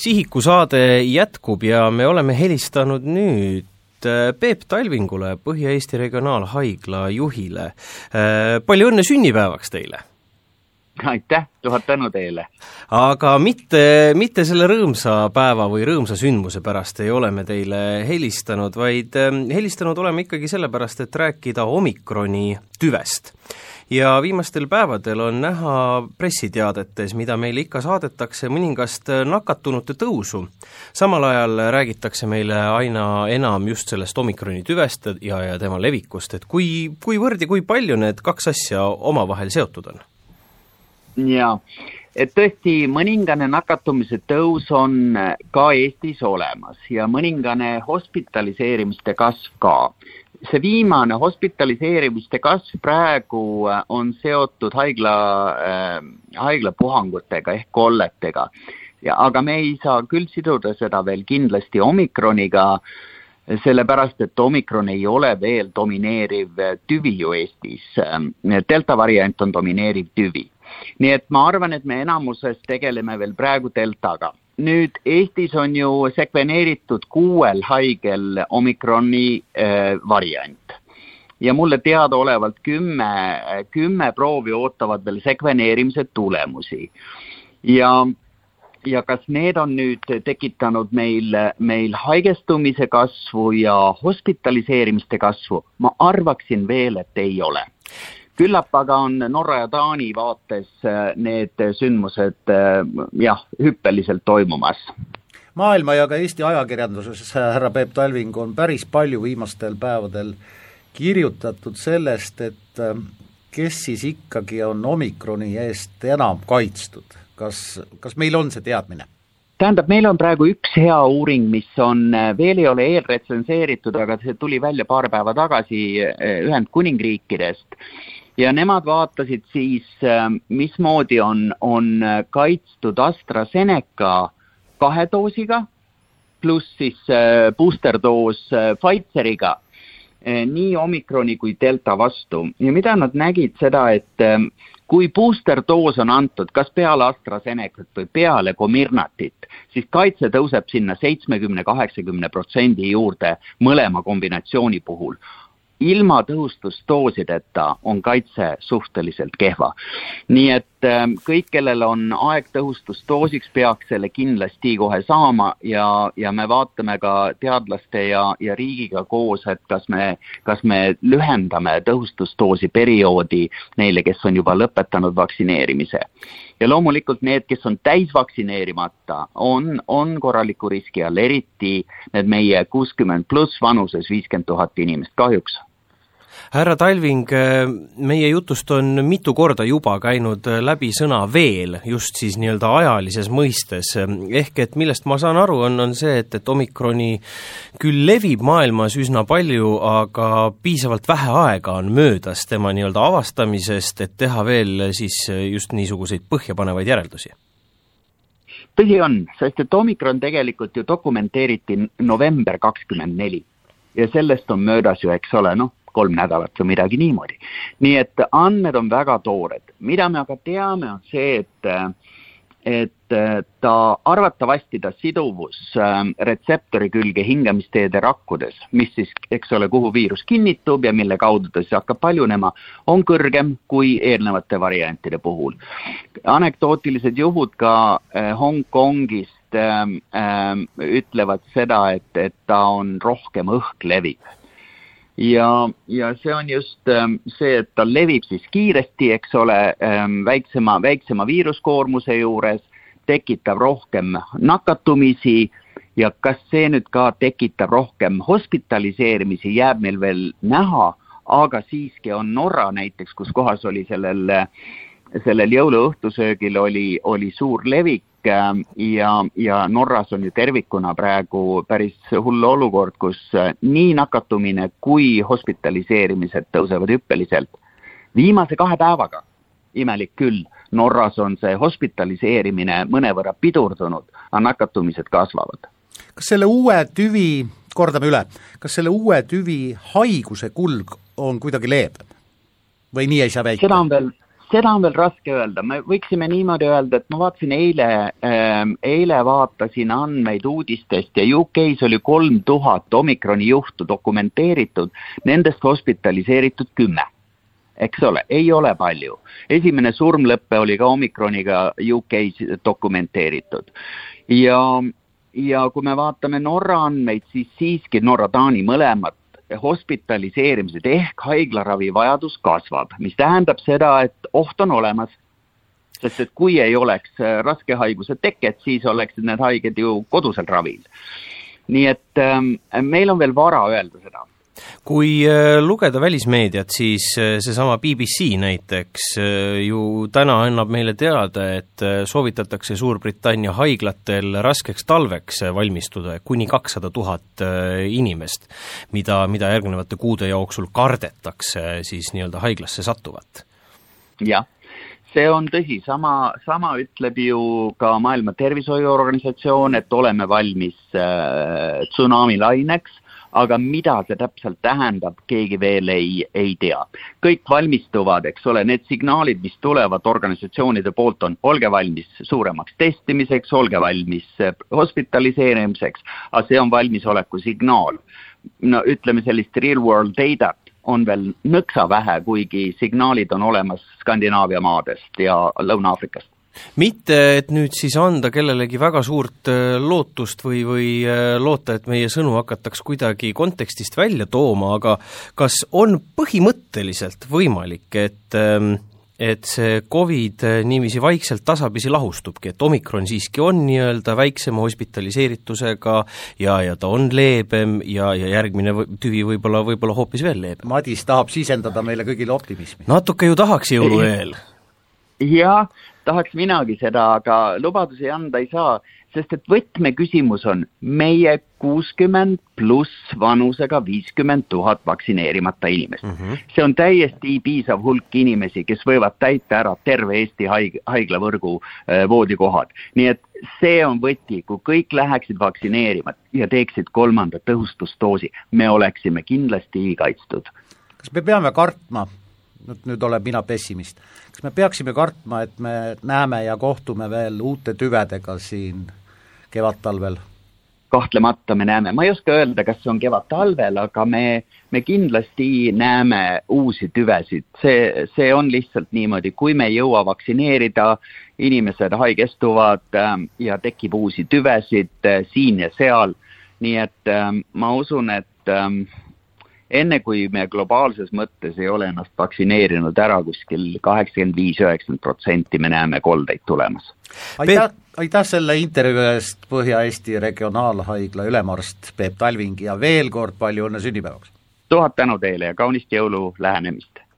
sihiku saade jätkub ja me oleme helistanud nüüd äh, Peep Talvingule, Põhja-Eesti Regionaalhaigla juhile. Äh, palju õnne sünnipäevaks teile! aitäh, tuhat tänu teile! aga mitte, mitte selle rõõmsa päeva või rõõmsa sündmuse pärast ei ole me teile helistanud, vaid ähm, helistanud oleme ikkagi sellepärast, et rääkida omikroni tüvest ja viimastel päevadel on näha pressiteadetes, mida meile ikka saadetakse, mõningast nakatunute tõusu. samal ajal räägitakse meile aina enam just sellest omikroni tüvest ja, ja tema levikust, et kui, kuivõrd ja kui palju need kaks asja omavahel seotud on? jaa, et tõesti mõningane nakatumise tõus on ka Eestis olemas ja mõningane hospitaliseerimiste kasv ka see viimane hospitaliseerimiste kasv praegu äh, on seotud haigla äh,, haiglapuhangutega ehk kolletega. ja aga me ei saa küll siduda seda veel kindlasti omikroniga, sellepärast et omikron ei ole veel domineeriv tüvi ju Eestis. delta variant on domineeriv tüvi. nii et ma arvan, et me enamuses tegeleme veel praegu deltaga nüüd Eestis on ju sekveneeritud kuuel haigel omikroni äh, variant. Ja mulle teadaolevalt kümme, kümme proovi ootavad veel sekveneerimise tulemusi. ja, ja kas need on nüüd tekitanud meil, meil haigestumise kasvu ja hospitaliseerimiste kasvu, ma arvaksin veel, et ei ole küllap aga on Norra ja Taani vaates äh, need sündmused äh, jah, hüppeliselt toimumas. Maailma ja ka Eesti ajakirjanduses, härra Peep Talving, on päris palju viimastel päevadel kirjutatud sellest, et äh, kes siis ikkagi on omikroni eest enam kaitstud, kas, kas meil on see teadmine? tähendab, meil on praegu üks hea uuring, mis on, veel ei ole eelretsenseeritud, aga see tuli välja paar päeva tagasi Ühendkuningriikidest ja nemad vaatasid siis, ähm, mismoodi on, on kaitstud AstraZeneca kahe doosiga, pluss siis äh, booster doos äh, Pfizeriga, äh, nii omikroni kui delta vastu. Ja mida nad nägid seda, et ähm, kui booster doos on antud kas peale AstraZenecat või peale Comirnatit, siis kaitse tõuseb sinna seitsmekümne, kaheksakümne protsendi juurde mõlema kombinatsiooni puhul ilma tõhustusdoosideta on kaitse suhteliselt kehva. nii et ähm, kõik, kellel on aeg tõhustusdoosiks, peaks selle kindlasti kohe saama ja, ja me vaatame ka teadlaste ja, ja riigiga koos, et kas me, kas me lühendame tõhustusdoosi perioodi neile, kes on juba lõpetanud vaktsineerimise ja loomulikult need, kes on täisvaktsineerimata, on, on korraliku riski all, eriti need meie kuuskümmend pluss vanuses viiskümmend tuhat inimest, kahjuks härra Talving, meie jutust on mitu korda juba käinud läbi sõna veel, just siis nii-öelda ajalises mõistes, ehk et millest ma saan aru, on, on see, et, et omikroni küll levib maailmas üsna palju, aga piisavalt vähe aega on möödas tema nii-öelda avastamisest, et teha veel siis just niisuguseid põhjapanevaid järeldusi. Tõsi on, sest et omikron tegelikult ju dokumenteeriti november kakskümmend neli ja sellest on möödas ju, eks ole, noh, kolm nädalat või midagi niimoodi. nii et andmed on väga toored, mida me aga teame, on see, et et ta arvatavasti ta siduvus ähm, retseptori külge hingamisteede rakkudes, mis siis, eks ole, kuhu viirus kinnitub ja mille kaudu ta siis hakkab paljunema, on kõrgem kui eelnevate variantide puhul. anekdootilised juhud ka äh, Hongkongist ähm, ähm, ütlevad seda, et, et ta on rohkem õhkleviv ja, ja see on just ähm, see, et ta levib siis kiiresti, eks ole, ähm, väiksema, väiksema viiruskoormuse juures, tekitab rohkem nakatumisi ja kas see nüüd ka tekitab rohkem hospitaliseerimisi, jääb meil veel näha, aga siiski on Norra näiteks, kus kohas oli sellel, sellel jõuluõhtusöögil oli, oli suur levik, ja, ja Norras on ju tervikuna praegu päris hull olukord, kus äh, nii nakatumine kui hospitaliseerimised tõusevad hüppeliselt. viimase kahe päevaga, imelik küll, Norras on see hospitaliseerimine mõnevõrra pidurdunud, aga nakatumised kasvavad. kas selle uue tüvi, kordame üle, kas selle uue tüvi haiguse kulg on kuidagi leebem või nii ei saa väita? seda on veel seda on veel raske öelda, me võiksime niimoodi öelda, et ma vaatasin eile äh,, eile vaatasin andmeid uudistest ja UK-s oli kolm tuhat omikroni juhtu dokumenteeritud, nendest hospitaliseeritud kümme eks ole, ei ole palju. esimene surmlõpe oli ka omikroniga UK-s dokumenteeritud. ja, ja kui me vaatame Norra andmeid, siis siiski Norra-Taani mõlemad hospitaliseerimised ehk haiglaravi vajadus kasvab, mis tähendab seda, et oht on olemas. sest et kui ei oleks raske haiguse teket, siis oleksid need haiged ju kodusel ravil. nii et ähm, meil on veel vara öelda seda kui äh, lugeda välismeediat, siis äh, seesama BBC näiteks äh, ju täna annab meile teada, et soovitatakse Suurbritannia haiglatel raskeks talveks valmistuda kuni kakssada tuhat inimest, mida, mida järgnevate kuude jooksul kardetakse siis nii-öelda haiglasse sattuvat. jah see on tõsi, sama, sama ütleb ju ka Maailma Tervishoiuorganisatsioon, et oleme valmis äh, tsunamilaineks aga mida see täpselt tähendab, keegi veel ei, ei tea. kõik valmistuvad, eks ole, need signaalid, mis tulevad organisatsioonide poolt, on olge valmis suuremaks testimiseks, olge valmis eh, hospitaliseerimiseks, aga see on valmisoleku signaal. no ütleme, sellist real world data't on veel nõksa vähe, kuigi signaalid on olemas Skandinaavia maadest ja Lõuna-Aafrikast mitte, et nüüd siis anda kellelegi väga suurt äh, lootust või, või äh, loota, et meie sõnu hakataks kuidagi kontekstist välja tooma, aga kas on põhimõtteliselt võimalik, et ähm, et see Covid äh, niiviisi vaikselt tasapisi lahustubki, et omikron siiski on nii-öelda väiksema hospitaliseeritusega ja, ja ta on leebem ja, ja järgmine tüvi võib-olla, võib-olla hoopis veel leebem. Madis tahab sisendada meile kõigile optimismi. natuke ju tahaks jõulueel. Jah, tahaks minagi seda, aga lubadusi anda ei saa, sest et võtmeküsimus on meie kuuskümmend pluss vanusega viiskümmend tuhat vaktsineerimata inimest mm. -hmm. see on täiesti piisav hulk inimesi, kes võivad täita ära terve Eesti haig-, haiglavõrgu äh, voodikohad. nii et see on võti, kui kõik läheksid vaktsineerima ja teeksid kolmanda tõhustusdoosi, me oleksime kindlasti kaitstud. kas me peame kartma nüüd, nüüd olen mina pessimist. kas me peaksime kartma, et me näeme ja kohtume veel uute tüvedega siin kevadtalvel? kahtlemata me näeme, ma ei oska öelda, kas see on kevadtalvel, aga me, me kindlasti näeme uusi tüvesid, see, see on lihtsalt niimoodi, kui me ei jõua vaktsineerida, inimesed haigestuvad äh, ja tekib uusi tüvesid äh, siin ja seal, nii et äh, ma usun, et äh, enne kui me globaalses mõttes ei ole ennast vaktsineerinud ära kuskil kaheksakümmend viis, üheksakümmend protsenti, me näeme koldeid tulemas. aitäh, aitäh selle intervjuu eest, Põhja-Eesti Regionaalhaigla ülemarst Peep Talving ja veel kord palju õnne sünnipäevaks! tuhat tänu teile ja kaunist jõulu lähenemist!